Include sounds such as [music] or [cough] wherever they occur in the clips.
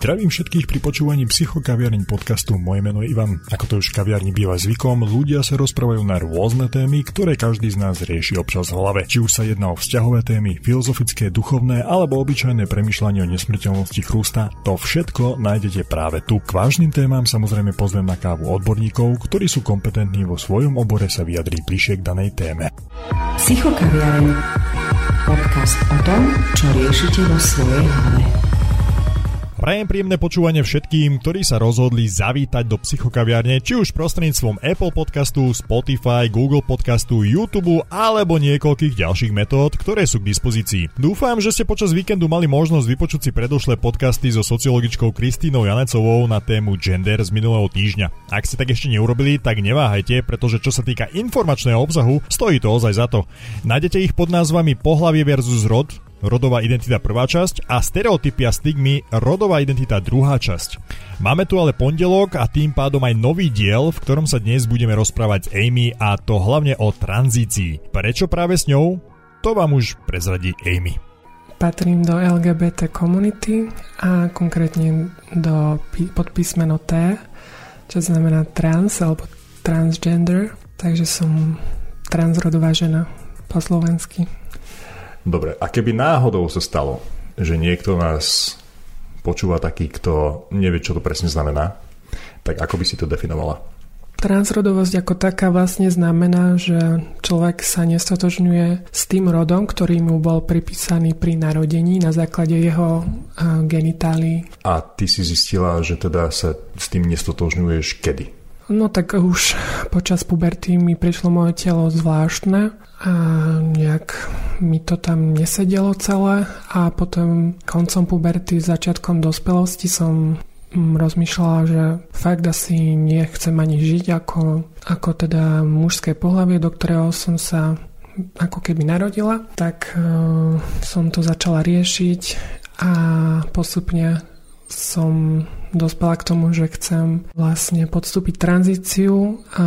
Zdravím všetkých pri počúvaní psychokaviarní podcastu. Moje meno je Ivan. Ako to už kaviarni býva zvykom, ľudia sa rozprávajú na rôzne témy, ktoré každý z nás rieši občas v hlave. Či už sa jedná o vzťahové témy, filozofické, duchovné alebo obyčajné premyšľanie o nesmrteľnosti chrústa, to všetko nájdete práve tu. K vážnym témam samozrejme pozvem na kávu odborníkov, ktorí sú kompetentní vo svojom obore sa vyjadriť bližšie k danej téme. Psychokaviareň. Podcast o tom, čo riešite vo svojej hlave. Prajem príjemné počúvanie všetkým, ktorí sa rozhodli zavítať do psychokaviarne, či už prostredníctvom Apple podcastu, Spotify, Google podcastu, YouTube alebo niekoľkých ďalších metód, ktoré sú k dispozícii. Dúfam, že ste počas víkendu mali možnosť vypočuť si predošlé podcasty so sociologičkou Kristínou Janecovou na tému gender z minulého týždňa. Ak ste tak ešte neurobili, tak neváhajte, pretože čo sa týka informačného obsahu, stojí to ozaj za to. Nájdete ich pod názvami Pohlavie versus rod, rodová identita prvá časť a stereotypy a stigmy rodová identita druhá časť. Máme tu ale pondelok a tým pádom aj nový diel, v ktorom sa dnes budeme rozprávať s Amy a to hlavne o tranzícii. Prečo práve s ňou? To vám už prezradí Amy. Patrím do LGBT komunity a konkrétne do podpísmeno T, čo znamená trans alebo transgender, takže som transrodová žena po slovensky. Dobre, a keby náhodou sa stalo, že niekto nás počúva taký, kto nevie, čo to presne znamená, tak ako by si to definovala? Transrodovosť ako taká vlastne znamená, že človek sa nestotožňuje s tým rodom, ktorý mu bol pripísaný pri narodení na základe jeho genitálií. A ty si zistila, že teda sa s tým nestotožňuješ kedy? No tak už počas puberty mi prišlo moje telo zvláštne a nejak mi to tam nesedelo celé a potom koncom puberty, začiatkom dospelosti som mm, rozmýšľala, že fakt asi nechcem ani žiť ako, ako teda mužské pohlavie, do ktorého som sa ako keby narodila, tak uh, som to začala riešiť a postupne som dospela k tomu, že chcem vlastne podstúpiť tranzíciu a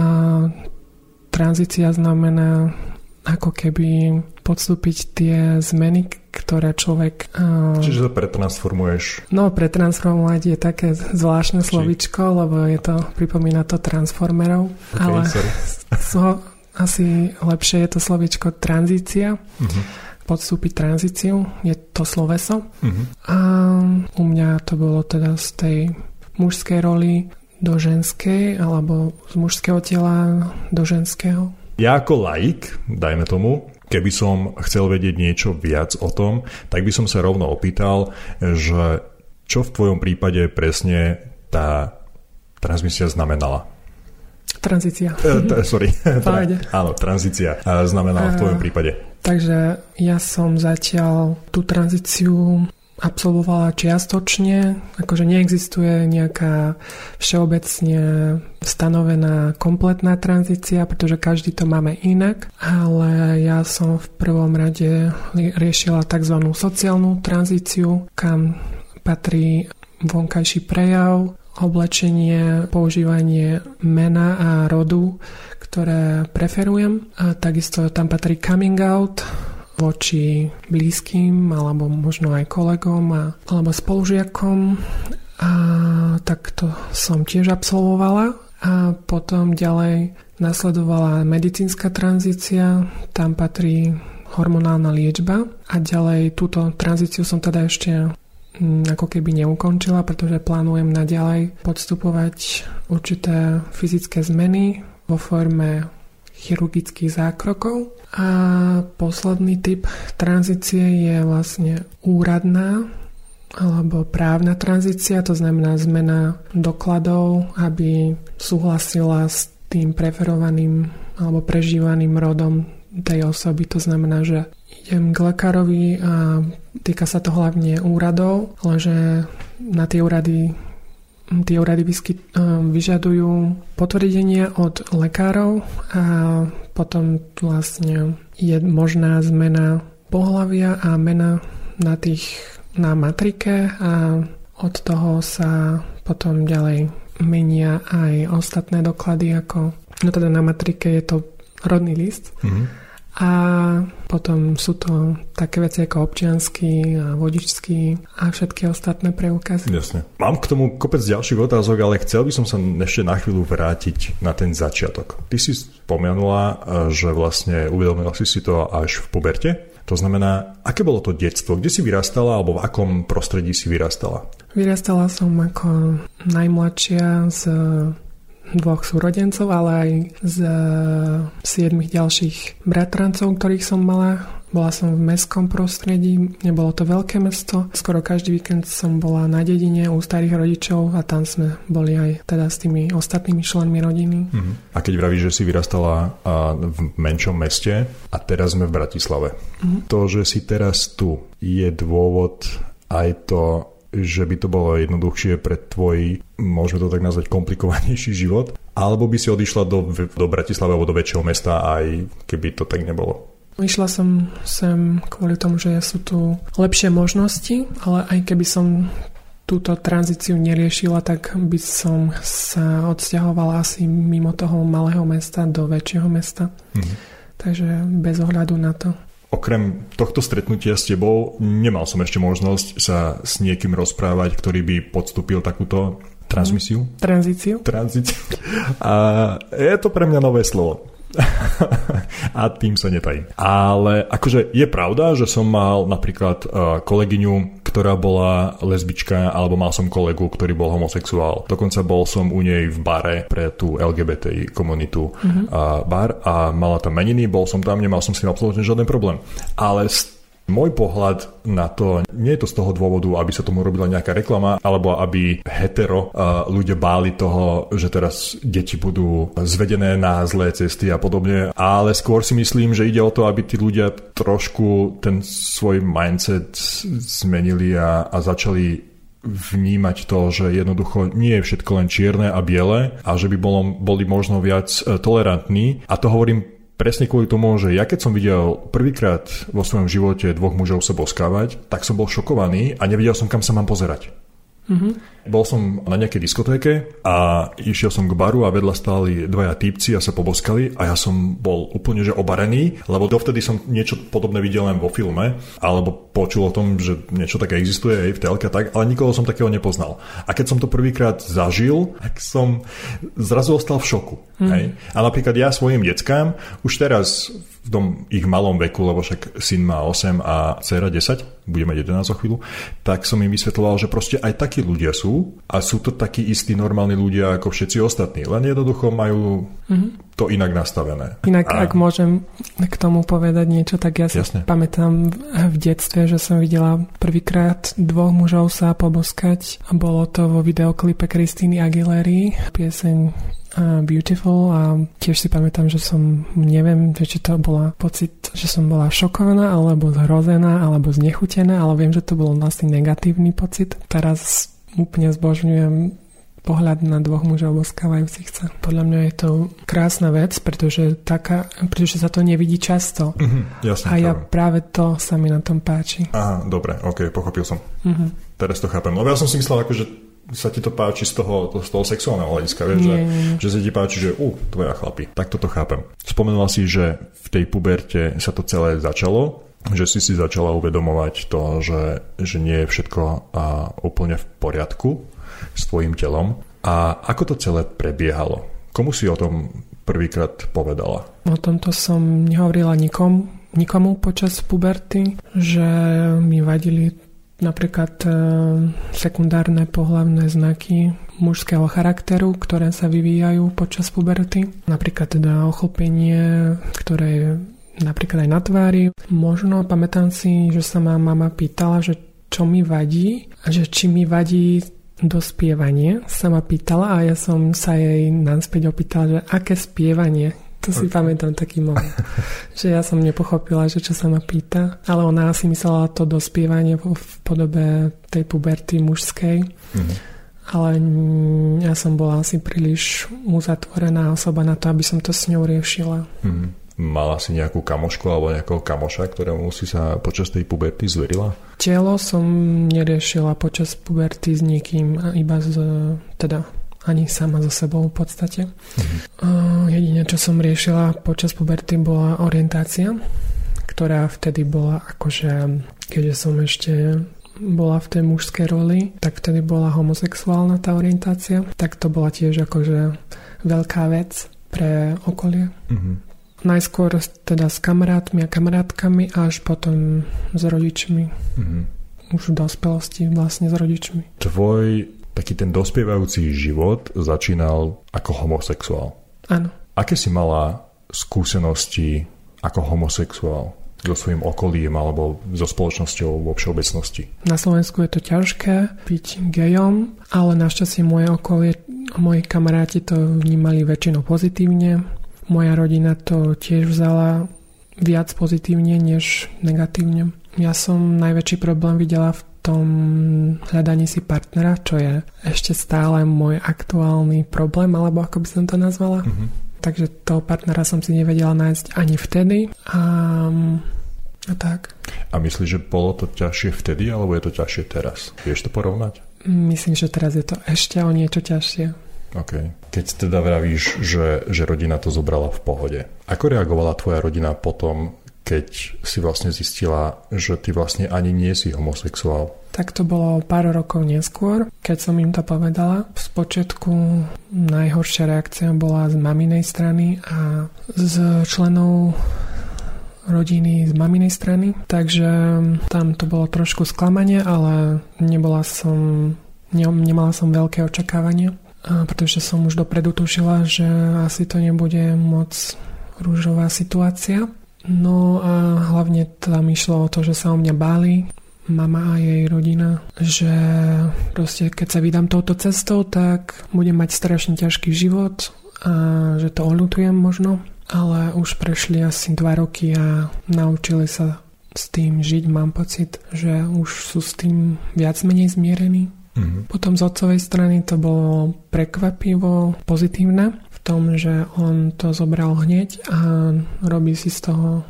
tranzícia znamená ako keby podstúpiť tie zmeny, ktoré človek... Čiže to pretransformuješ? No, pretransformovať je také zvláštne Či... slovičko, lebo je to, pripomína to transformerov, okay, ale so, [laughs] asi lepšie je to slovičko tranzícia. Uh-huh podstúpiť tranzíciu, je to sloveso. Uh-huh. A u mňa to bolo teda z tej mužskej roli do ženskej, alebo z mužského tela do ženského. Ja ako laik, dajme tomu, keby som chcel vedieť niečo viac o tom, tak by som sa rovno opýtal, že čo v tvojom prípade presne tá transmisia znamenala? Tranzícia. Uh, t- sorry. [laughs] Áno, tranzícia znamenala v tvojom prípade. Takže ja som zatiaľ tú tranzíciu absolvovala čiastočne, akože neexistuje nejaká všeobecne stanovená kompletná tranzícia, pretože každý to máme inak, ale ja som v prvom rade riešila tzv. sociálnu tranzíciu, kam patrí vonkajší prejav, oblečenie, používanie mena a rodu, ktoré preferujem. A takisto tam patrí coming out voči blízkym alebo možno aj kolegom a, alebo spolužiakom. A takto som tiež absolvovala. A potom ďalej nasledovala medicínska tranzícia, tam patrí hormonálna liečba a ďalej túto tranzíciu som teda ešte ako keby neukončila, pretože plánujem naďalej podstupovať určité fyzické zmeny vo forme chirurgických zákrokov. A posledný typ tranzície je vlastne úradná alebo právna tranzícia, to znamená zmena dokladov, aby súhlasila s tým preferovaným alebo prežívaným rodom tej osoby. To znamená, že idem k lekárovi a týka sa to hlavne úradov, ale že na tie úrady tie úrady eh, vyžadujú potvrdenie od lekárov a potom vlastne je možná zmena pohlavia a mena na tých na matrike a od toho sa potom ďalej menia aj ostatné doklady ako no teda na matrike je to rodný list mm-hmm. A potom sú to také veci ako občiansky a vodičský a všetky ostatné preukazy. Jasne. Mám k tomu kopec ďalších otázok, ale chcel by som sa ešte na chvíľu vrátiť na ten začiatok. Ty si spomenula, že vlastne uvedomila si si to až v puberte. To znamená, aké bolo to detstvo? Kde si vyrastala alebo v akom prostredí si vyrastala? Vyrastala som ako najmladšia z dvoch súrodencov, ale aj z eh, siedmých ďalších bratrancov, ktorých som mala. Bola som v mestskom prostredí, nebolo to veľké mesto. Skoro každý víkend som bola na dedine u starých rodičov a tam sme boli aj teda s tými ostatnými členmi rodiny. Uh-huh. A keď vravíš, že si vyrastala v menšom meste a teraz sme v Bratislave. Uh-huh. To, že si teraz tu, je dôvod aj to, že by to bolo jednoduchšie pre tvoj, môžeme to tak nazvať, komplikovanejší život, alebo by si odišla do, do Bratislavy alebo do väčšieho mesta aj keby to tak nebolo? Išla som sem kvôli tomu, že sú tu lepšie možnosti, ale aj keby som túto tranzíciu neriešila, tak by som sa odsťahovala asi mimo toho malého mesta do väčšieho mesta. Mhm. Takže bez ohľadu na to okrem tohto stretnutia s tebou nemal som ešte možnosť sa s niekým rozprávať, ktorý by podstúpil takúto transmisiu. Tranzíciu. Tranzíciu. A je to pre mňa nové slovo. [laughs] a tým sa netajím. Ale akože je pravda, že som mal napríklad uh, kolegyňu, ktorá bola lesbička, alebo mal som kolegu, ktorý bol homosexuál. Dokonca bol som u nej v bare pre tú LGBT komunitu uh, bar a mala tam meniny, bol som tam, nemal som s tým absolútne žiaden problém. Ale môj pohľad na to nie je to z toho dôvodu, aby sa tomu robila nejaká reklama, alebo aby hetero ľudia báli toho, že teraz deti budú zvedené na zlé cesty a podobne, ale skôr si myslím, že ide o to, aby tí ľudia trošku ten svoj mindset zmenili a, a začali vnímať to, že jednoducho nie je všetko len čierne a biele a že by bolo, boli možno viac e, tolerantní. A to hovorím presne kvôli tomu, že ja keď som videl prvýkrát vo svojom živote dvoch mužov sa boskávať, tak som bol šokovaný a nevedel som, kam sa mám pozerať. Mm-hmm. Bol som na nejakej diskotéke a išiel som k baru a vedľa stáli dvaja týpci a sa poboskali a ja som bol úplne že obarený, lebo dovtedy som niečo podobné videl len vo filme alebo počul o tom, že niečo také existuje aj v telke tak, ale nikoho som takého nepoznal. A keď som to prvýkrát zažil, tak som zrazu ostal v šoku. Mm. Hej? A napríklad ja svojim deckám už teraz v tom ich malom veku, lebo však syn má 8 a dcera 10, bude mať 11 o chvíľu, tak som im vysvetloval, že proste aj takí ľudia sú a sú to takí istí normálni ľudia ako všetci ostatní, len jednoducho majú mm-hmm. to inak nastavené. Inak, a... ak môžem k tomu povedať niečo, tak ja si Jasne. pamätám v detstve, že som videla prvýkrát dvoch mužov sa poboskať a bolo to vo videoklipe Kristýny Aguilery, pieseň Beautiful a tiež si pamätám, že som, neviem, či to bola pocit, že som bola šokovaná, alebo zhrozená, alebo znechutená, ale viem, že to bol vlastne negatívny pocit. Teraz úplne zbožňujem pohľad na dvoch mužov boskávajúcich sa. Podľa mňa je to krásna vec, pretože, taká, pretože sa to nevidí často. Mm-hmm, jasne, a ja práve to sa mi na tom páči. Aha, dobre, ok, pochopil som. Mm-hmm. Teraz to chápem. Lebo ja som si myslel, že sa ti to páči z toho, z toho sexuálneho hľadiska, vieš, nie, že, nie. že sa ti páči, že u, tvoja chlapi. Tak toto chápem. Spomenula si, že v tej puberte sa to celé začalo, že si si začala uvedomovať to, že, že nie je všetko a, úplne v poriadku s tvojim telom. A ako to celé prebiehalo? Komu si o tom prvýkrát povedala? O tomto som nehovorila nikom, nikomu počas puberty, že mi vadili napríklad e, sekundárne pohlavné znaky mužského charakteru, ktoré sa vyvíjajú počas puberty. Napríklad teda ochlpenie, ktoré napríklad aj na tvári. Možno pamätám si, že sa ma mama pýtala, že čo mi vadí a že či mi vadí dospievanie sa ma pýtala a ja som sa jej náspäť opýtala, že aké spievanie, to si okay. pamätám taký moment, [laughs] že ja som nepochopila, že čo sa ma pýta, ale ona asi myslela to dospievanie v podobe tej puberty mužskej. Mm-hmm. Ale ja som bola asi príliš uzatvorená osoba na to, aby som to s ňou riešila. Mm-hmm. Mala si nejakú kamošku alebo nejakého kamoša, ktorému si sa počas tej puberty zverila? Telo som neriešila počas puberty s nikým, iba z, teda ani sama so sebou v podstate. Mhm. Jedine, čo som riešila počas puberty, bola orientácia, ktorá vtedy bola akože, keďže som ešte bola v tej mužskej roli, tak vtedy bola homosexuálna tá orientácia, tak to bola tiež akože veľká vec pre okolie. Mm-hmm. Najskôr teda s kamarátmi a kamarátkami, až potom s rodičmi. Mm-hmm. Už v dospelosti vlastne s rodičmi. Tvoj taký ten dospievajúci život začínal ako homosexuál. Áno. Aké si mala skúsenosti ako homosexuál so svojím okolím alebo so spoločnosťou vo všeobecnosti? Na Slovensku je to ťažké byť gejom, ale našťastie moje okolie moji kamaráti to vnímali väčšinou pozitívne. Moja rodina to tiež vzala viac pozitívne než negatívne. Ja som najväčší problém videla v tom hľadaní si partnera, čo je ešte stále môj aktuálny problém, alebo ako by som to nazvala. Mm-hmm. Takže toho partnera som si nevedela nájsť ani vtedy. A, a tak. A myslíš, že bolo to ťažšie vtedy, alebo je to ťažšie teraz? Vieš to porovnať? Myslím, že teraz je to ešte o niečo ťažšie. OK. Keď teda vravíš, že, že rodina to zobrala v pohode, ako reagovala tvoja rodina potom, keď si vlastne zistila, že ty vlastne ani nie si homosexuál? Tak to bolo pár rokov neskôr, keď som im to povedala. V spočiatku najhoršia reakcia bola z maminej strany a z členov rodiny z maminej strany, takže tam to bolo trošku sklamanie, ale nebola som, ne, nemala som veľké očakávania, pretože som už dopredu tušila, že asi to nebude moc rúžová situácia. No a hlavne tam išlo o to, že sa o mňa báli, mama a jej rodina, že proste keď sa vydám touto cestou, tak budem mať strašne ťažký život a že to oľutujem možno, ale už prešli asi dva roky a naučili sa s tým žiť, mám pocit, že už sú s tým viac menej zmierení. Mm-hmm. Potom z otcovej strany to bolo prekvapivo pozitívne, tom, že on to zobral hneď a robí si z toho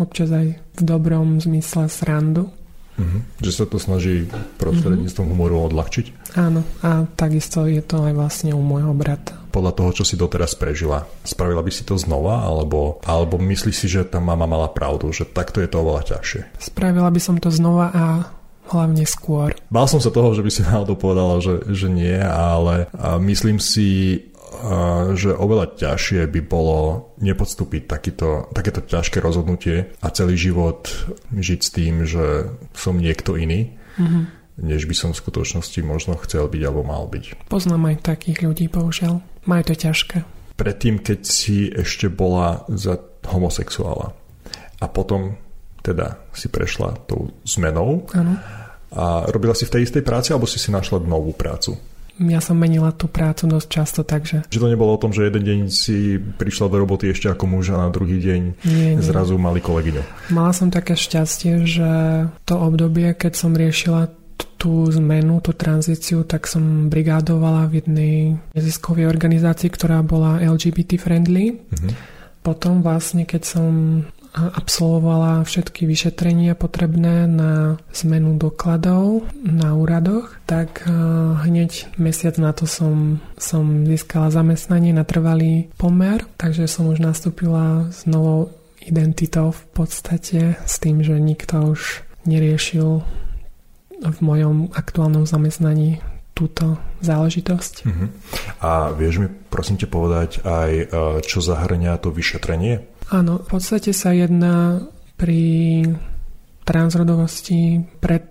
občas aj v dobrom zmysle srandu. Mm-hmm. Že sa to snaží prostredníctvom mm-hmm. humoru odľahčiť? Áno, a takisto je to aj vlastne u môjho brata. Podľa toho, čo si doteraz prežila, spravila by si to znova, alebo, alebo myslíš si, že tá mama mala pravdu, že takto je to oveľa ťažšie? Spravila by som to znova a hlavne skôr. Bál som sa toho, že by si náhodou povedala, že, že nie, ale myslím si, že oveľa ťažšie by bolo nepodstúpiť takýto, takéto ťažké rozhodnutie a celý život žiť s tým, že som niekto iný, mm-hmm. než by som v skutočnosti možno chcel byť alebo mal byť. Poznám aj takých ľudí, bohužiaľ. Majú to ťažké. Predtým, keď si ešte bola za homosexuála a potom teda si prešla tou zmenou ano. a robila si v tej istej práci alebo si si našla novú prácu? ja som menila tú prácu dosť často, takže... Že to nebolo o tom, že jeden deň si prišla do roboty ešte ako muž a na druhý deň nie, nie. zrazu mali kolegyňu. Mala som také šťastie, že to obdobie, keď som riešila tú zmenu, tú tranzíciu, tak som brigádovala v jednej neziskovej organizácii, ktorá bola LGBT friendly. Mm-hmm. Potom vlastne, keď som absolvovala všetky vyšetrenia potrebné na zmenu dokladov na úradoch, tak eh, hneď mesiac na to som, som získala zamestnanie na trvalý pomer, takže som už nastúpila s novou identitou v podstate s tým, že nikto už neriešil v mojom aktuálnom zamestnaní túto záležitosť. Uh-huh. A vieš mi prosím te povedať aj, eh, čo zahrania to vyšetrenie? Áno, v podstate sa jedná pri transrodovosti pred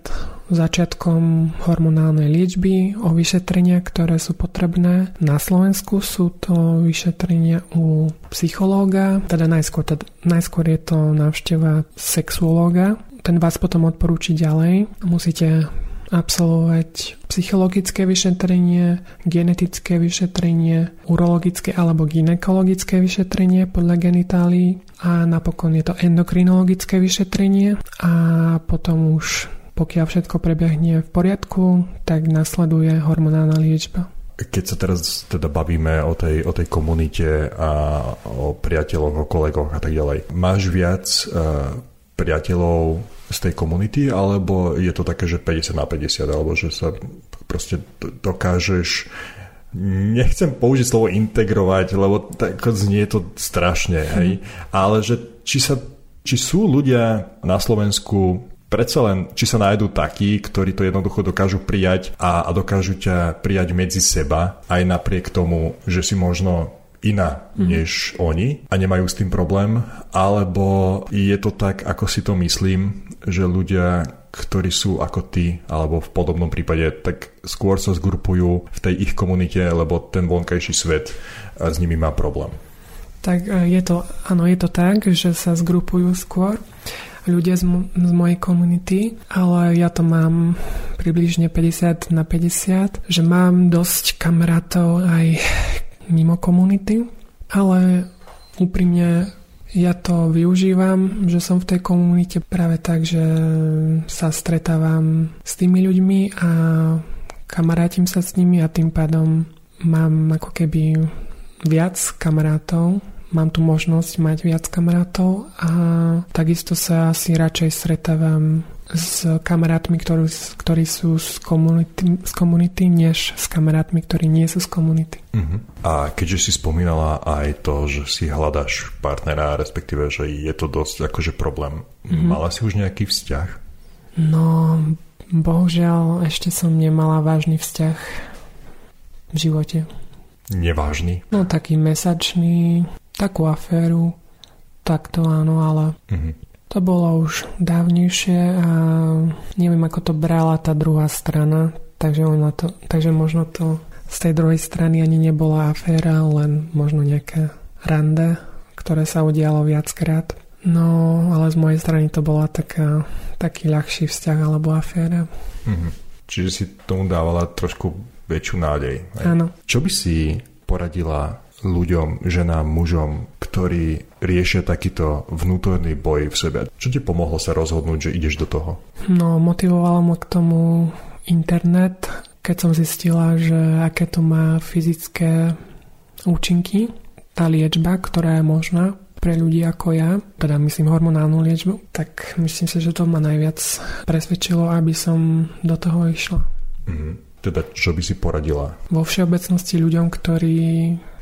začiatkom hormonálnej liečby o vyšetrenia, ktoré sú potrebné. Na Slovensku sú to vyšetrenia u psychológa, teda najskôr, teda najskôr je to návšteva sexuológa. Ten vás potom odporúči ďalej. Musíte absolvovať psychologické vyšetrenie, genetické vyšetrenie, urologické alebo ginekologické vyšetrenie podľa genitálií a napokon je to endokrinologické vyšetrenie a potom už pokiaľ všetko prebehne v poriadku, tak nasleduje hormonálna liečba. Keď sa teraz teda bavíme o tej, o tej komunite a o priateľoch, o kolegoch a tak ďalej, máš viac uh, priateľov z tej komunity, alebo je to také, že 50 na 50, alebo že sa proste dokážeš nechcem použiť slovo integrovať, lebo tak znie to strašne, hej, ale že či, sa, či sú ľudia na Slovensku predsa len, či sa nájdú takí, ktorí to jednoducho dokážu prijať a, a dokážu ťa prijať medzi seba, aj napriek tomu, že si možno iná mm. než oni a nemajú s tým problém, alebo je to tak, ako si to myslím, že ľudia, ktorí sú ako ty, alebo v podobnom prípade, tak skôr sa zgrupujú v tej ich komunite, lebo ten vonkajší svet s nimi má problém. Tak e, je to, áno, je to tak, že sa zgrupujú skôr ľudia z, m- z mojej komunity, ale ja to mám približne 50 na 50, že mám dosť kamarátov aj mimo komunity, ale úprimne ja to využívam, že som v tej komunite práve tak, že sa stretávam s tými ľuďmi a kamarátim sa s nimi a tým pádom mám ako keby viac kamarátov, mám tu možnosť mať viac kamarátov a takisto sa asi radšej stretávam s kamarátmi, ktorí, ktorí sú z komunity, z komunity, než s kamarátmi, ktorí nie sú z komunity. Uh-huh. A keďže si spomínala aj to, že si hľadáš partnera, respektíve, že je to dosť akože problém, uh-huh. mala si už nejaký vzťah? No, bohužiaľ, ešte som nemala vážny vzťah v živote. Nevážny? No, taký mesačný, takú aféru, takto áno, ale uh-huh to bolo už dávnejšie a neviem, ako to brala tá druhá strana, takže, ona to, takže možno to z tej druhej strany ani nebola aféra, len možno nejaké rande, ktoré sa udialo viackrát. No, ale z mojej strany to bola taká, taký ľahší vzťah alebo aféra. Mm-hmm. Čiže si tomu dávala trošku väčšiu nádej. Áno. Čo by si poradila ľuďom, ženám, mužom, ktorí riešia takýto vnútorný boj v sebe? Čo ti pomohlo sa rozhodnúť, že ideš do toho? No, motivovalo ma k tomu internet, keď som zistila, že aké to má fyzické účinky, tá liečba, ktorá je možná pre ľudí ako ja, teda myslím hormonálnu liečbu, tak myslím si, že to ma najviac presvedčilo, aby som do toho išla. Mm-hmm. Teda čo by si poradila? Vo všeobecnosti ľuďom, ktorí...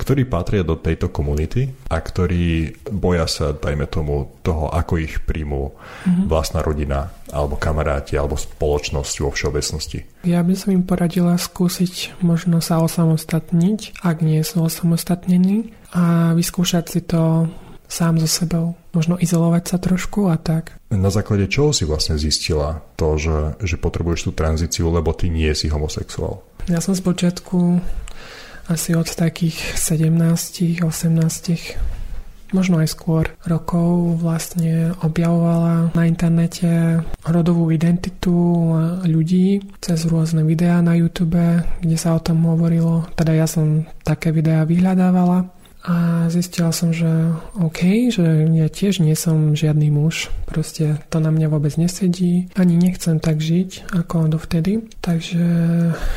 Ktorí patria do tejto komunity a ktorí boja sa, dajme tomu, toho, ako ich príjmu mm-hmm. vlastná rodina, alebo kamaráti, alebo spoločnosť vo všeobecnosti. Ja by som im poradila skúsiť možno sa osamostatniť, ak nie sú osamostatnení a vyskúšať si to sám so sebou. Možno izolovať sa trošku a tak. Na základe čoho si vlastne zistila to, že, že potrebuješ tú tranzíciu, lebo ty nie si homosexuál? Ja som z počiatku asi od takých 17, 18 možno aj skôr rokov vlastne objavovala na internete rodovú identitu ľudí cez rôzne videá na YouTube, kde sa o tom hovorilo. Teda ja som také videá vyhľadávala a zistila som, že OK, že ja tiež nie som žiadny muž. Proste to na mňa vôbec nesedí. Ani nechcem tak žiť ako dovtedy. Takže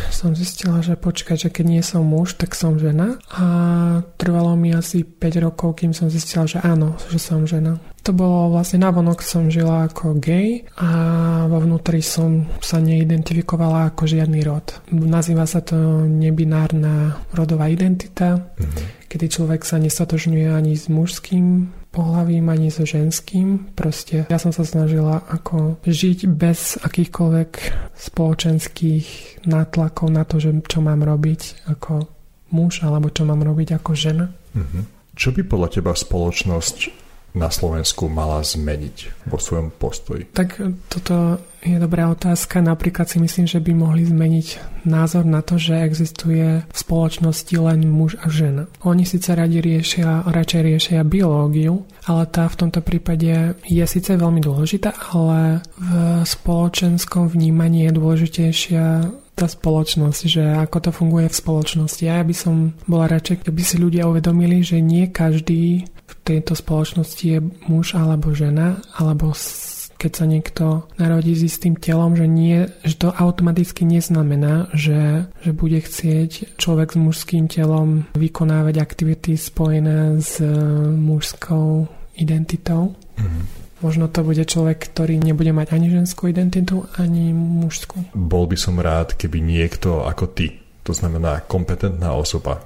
som zistila, že počkať, že keď nie som muž, tak som žena. A trvalo mi asi 5 rokov, kým som zistila, že áno, že som žena. To bolo vlastne navonok som žila ako gay a vo vnútri som sa neidentifikovala ako žiadny rod. Nazýva sa to nebinárna rodová identita. Mm-hmm kedy človek sa nestotožňuje ani s mužským pohľavím, ani so ženským. Proste ja som sa snažila ako žiť bez akýchkoľvek spoločenských nátlakov na to, že čo mám robiť ako muž, alebo čo mám robiť ako žena. Mm-hmm. Čo by podľa teba spoločnosť na Slovensku mala zmeniť vo svojom postoji? Tak toto je dobrá otázka. Napríklad si myslím, že by mohli zmeniť názor na to, že existuje v spoločnosti len muž a žena. Oni síce radi riešia, radšej riešia biológiu, ale tá v tomto prípade je síce veľmi dôležitá, ale v spoločenskom vnímaní je dôležitejšia tá spoločnosť, že ako to funguje v spoločnosti. Ja by som bola radšej, keby si ľudia uvedomili, že nie každý tejto spoločnosti je muž alebo žena, alebo keď sa niekto narodí s istým telom, že, nie, že to automaticky neznamená, že, že bude chcieť človek s mužským telom vykonávať aktivity spojené s e, mužskou identitou. Mm-hmm. Možno to bude človek, ktorý nebude mať ani ženskú identitu, ani mužskú. Bol by som rád, keby niekto ako ty to znamená kompetentná osoba,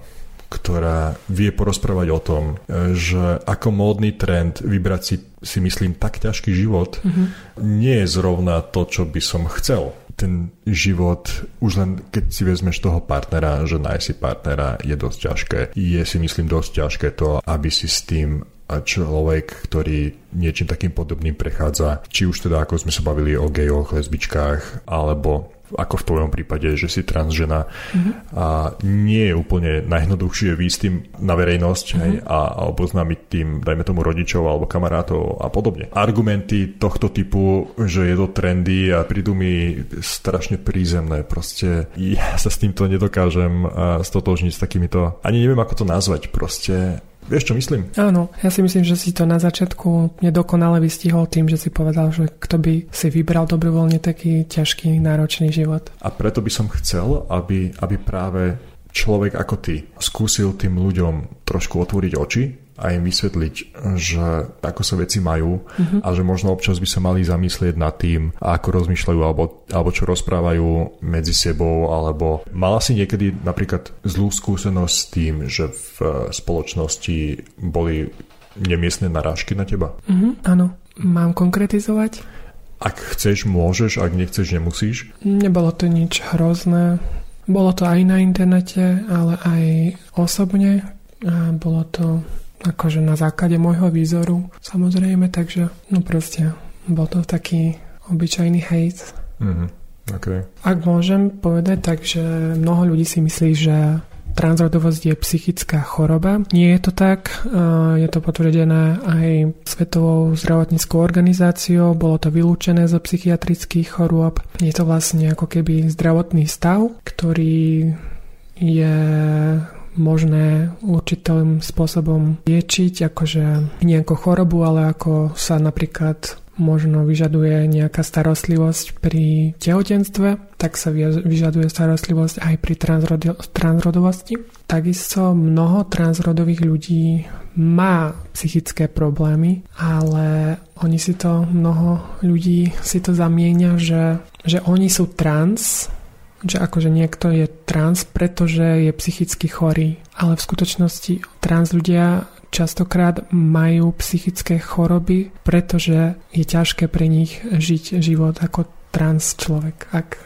ktorá vie porozprávať o tom, že ako módny trend vybrať si, si myslím, tak ťažký život mm-hmm. nie je zrovna to, čo by som chcel. Ten život, už len keď si vezmeš toho partnera, že nájsť si partnera je dosť ťažké. Je si myslím dosť ťažké to, aby si s tým človek, ktorý niečím takým podobným prechádza, či už teda ako sme sa bavili o gejoch, lesbičkách, alebo ako v tvojom prípade, že si transžena mm-hmm. a nie je úplne najjednoduchšie výjsť tým na verejnosť mm-hmm. hej, a, a oboznámiť tým, dajme tomu rodičov alebo kamarátov a podobne. Argumenty tohto typu, že je to trendy a prídu mi strašne prízemné, proste ja sa s týmto nedokážem stotožniť s takýmito, ani neviem ako to nazvať, proste Vieš, čo myslím? Áno, ja si myslím, že si to na začiatku nedokonale vystihol tým, že si povedal, že kto by si vybral dobrovoľne taký ťažký, náročný život. A preto by som chcel, aby, aby práve človek ako ty skúsil tým ľuďom trošku otvoriť oči a im vysvetliť, že ako sa veci majú uh-huh. a že možno občas by sa mali zamyslieť nad tým, ako rozmýšľajú alebo, alebo čo rozprávajú medzi sebou, alebo mala si niekedy napríklad zlú skúsenosť s tým, že v spoločnosti boli nemiestne narážky na teba? Uh-huh, áno. Mám konkretizovať? Ak chceš, môžeš, ak nechceš, nemusíš. Nebolo to nič hrozné. Bolo to aj na internete, ale aj osobne. A bolo to akože na základe môjho výzoru samozrejme, takže no proste bol to taký obyčajný hate. Mm-hmm. Okay. Ak môžem povedať, takže mnoho ľudí si myslí, že transrodovosť je psychická choroba. Nie je to tak, je to potvrdené aj Svetovou zdravotníckou organizáciou, bolo to vylúčené zo psychiatrických chorôb. Je to vlastne ako keby zdravotný stav, ktorý je možné určitým spôsobom liečiť, akože nie ako chorobu, ale ako sa napríklad možno vyžaduje nejaká starostlivosť pri tehotenstve, tak sa vyžaduje starostlivosť aj pri transrodi- transrodovosti. Takisto mnoho transrodových ľudí má psychické problémy, ale oni si to, mnoho ľudí si to zamieňa, že, že oni sú trans, že akože niekto je trans, pretože je psychicky chorý. Ale v skutočnosti trans ľudia častokrát majú psychické choroby, pretože je ťažké pre nich žiť život ako trans človek. Ak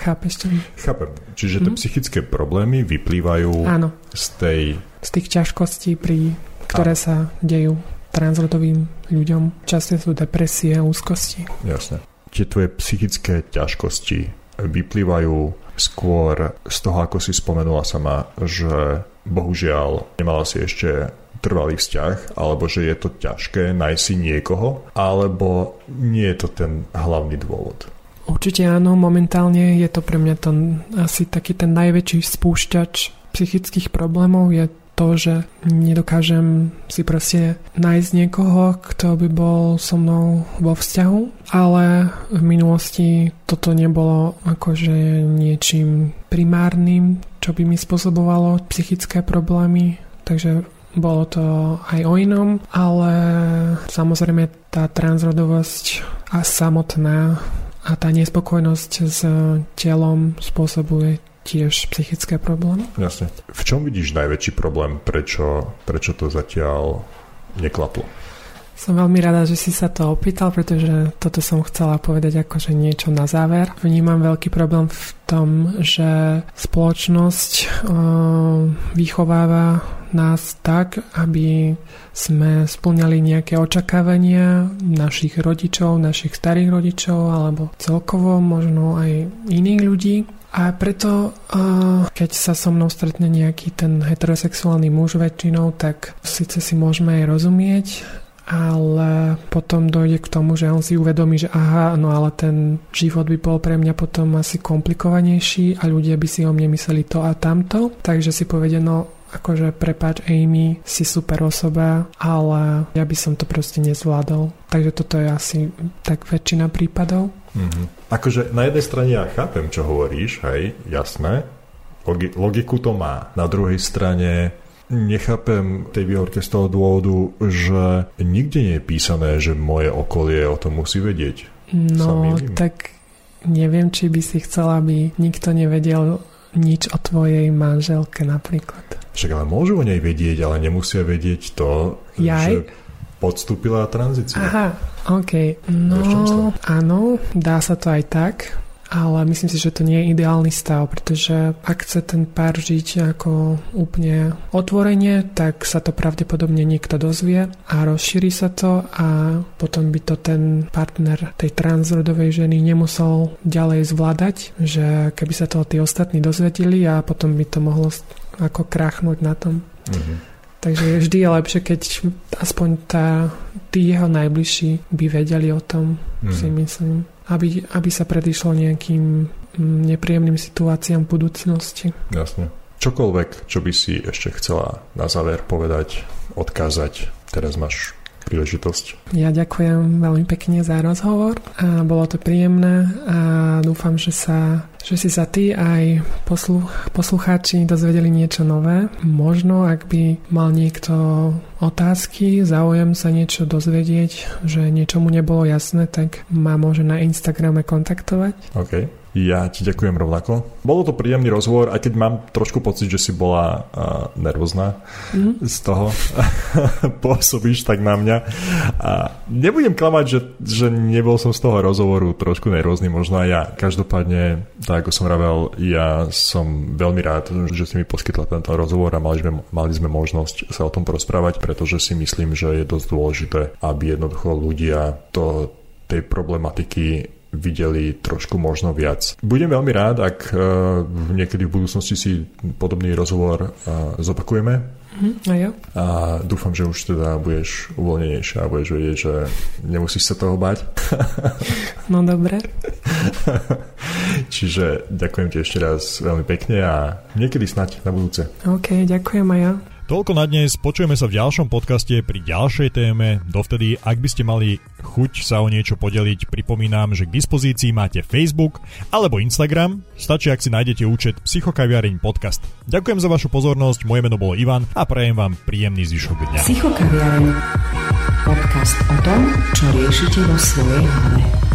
chápeš to? Chápem. Čiže tie hm? psychické problémy vyplývajú Áno. z tej... Z tých ťažkostí, pri, ktoré Áno. sa dejú transrodovým ľuďom. Často sú depresie a úzkosti. Jasne. Tie tvoje psychické ťažkosti vyplývajú skôr z toho, ako si spomenula sama, že bohužiaľ nemala si ešte trvalý vzťah, alebo že je to ťažké nájsť si niekoho, alebo nie je to ten hlavný dôvod. Určite áno, momentálne je to pre mňa ten, asi taký ten najväčší spúšťač psychických problémov je to, že nedokážem si proste nájsť niekoho, kto by bol so mnou vo vzťahu, ale v minulosti toto nebolo akože niečím primárnym, čo by mi spôsobovalo psychické problémy, takže bolo to aj o inom, ale samozrejme tá transrodovosť a samotná a tá nespokojnosť s telom spôsobuje tiež psychické problémy. Jasne. V čom vidíš najväčší problém? Prečo, prečo to zatiaľ neklaplo? Som veľmi rada, že si sa to opýtal, pretože toto som chcela povedať akože niečo na záver. Vnímam veľký problém v tom, že spoločnosť uh, vychováva nás tak, aby sme splňali nejaké očakávania našich rodičov, našich starých rodičov alebo celkovo možno aj iných ľudí a preto, keď sa so mnou stretne nejaký ten heterosexuálny muž väčšinou, tak síce si môžeme aj rozumieť, ale potom dojde k tomu, že on si uvedomí, že aha, no ale ten život by bol pre mňa potom asi komplikovanejší a ľudia by si o mne mysleli to a tamto, takže si povedia, no akože prepáč Amy, si super osoba, ale ja by som to proste nezvládol. Takže toto je asi tak väčšina prípadov. Mm-hmm. Akože na jednej strane ja chápem, čo hovoríš, hej, jasné, Logi- logiku to má. Na druhej strane nechápem tej výhorke z toho dôvodu, že nikde nie je písané, že moje okolie o tom musí vedieť. No, tak neviem, či by si chcela, aby nikto nevedel nič o tvojej manželke napríklad. Však ale môžu o nej vedieť, ale nemusia vedieť to, Jaj? že podstúpila tranzíciu. Aha, OK. No, áno, dá sa to aj tak ale myslím si, že to nie je ideálny stav, pretože ak chce ten pár žiť ako úplne otvorenie, tak sa to pravdepodobne niekto dozvie a rozšíri sa to a potom by to ten partner tej transrodovej ženy nemusel ďalej zvládať, že keby sa to tí ostatní dozvedeli a potom by to mohlo ako krachnúť na tom. Mm-hmm. Takže vždy je lepšie, keď aspoň tá, tí jeho najbližší by vedeli o tom, mm. si myslím aby, aby sa predišlo nejakým mm, nepríjemným situáciám v budúcnosti. Jasne. Čokoľvek, čo by si ešte chcela na záver povedať, odkázať, teraz máš príležitosť. Ja ďakujem veľmi pekne za rozhovor a bolo to príjemné a dúfam, že, sa, že si sa ty aj poslu, poslucháči dozvedeli niečo nové. Možno, ak by mal niekto otázky, záujem sa niečo dozvedieť, že niečomu nebolo jasné, tak ma môže na Instagrame kontaktovať. Okay. Ja ti ďakujem rovnako. Bolo to príjemný rozhovor, aj keď mám trošku pocit, že si bola uh, nervózna mm. z toho. [laughs] Pôsobíš tak na mňa. A nebudem klamať, že, že nebol som z toho rozhovoru trošku nervózny, možno aj ja. Každopádne, tak ako som vravel, ja som veľmi rád, že si mi poskytla tento rozhovor a mali sme, mali sme možnosť sa o tom porozprávať, pretože si myslím, že je dosť dôležité, aby jednoducho ľudia to tej problematiky videli trošku možno viac. Budem veľmi rád, ak uh, niekedy v budúcnosti si podobný rozhovor uh, zopakujeme. A ja. A dúfam, že už teda budeš uvoľnenejšia a budeš vedieť, že nemusíš sa toho bať. No dobre. [laughs] Čiže ďakujem ti ešte raz veľmi pekne a niekedy snať na budúce. OK, ďakujem aj ja. Toľko na dnes, počujeme sa v ďalšom podcaste pri ďalšej téme. Dovtedy, ak by ste mali chuť sa o niečo podeliť, pripomínam, že k dispozícii máte Facebook alebo Instagram. Stačí, ak si nájdete účet Psychokaviareň podcast. Ďakujem za vašu pozornosť, moje meno bolo Ivan a prajem vám príjemný zvyšok dňa. Psychokaviareň. Podcast o tom, čo riešite vo svojej hlave.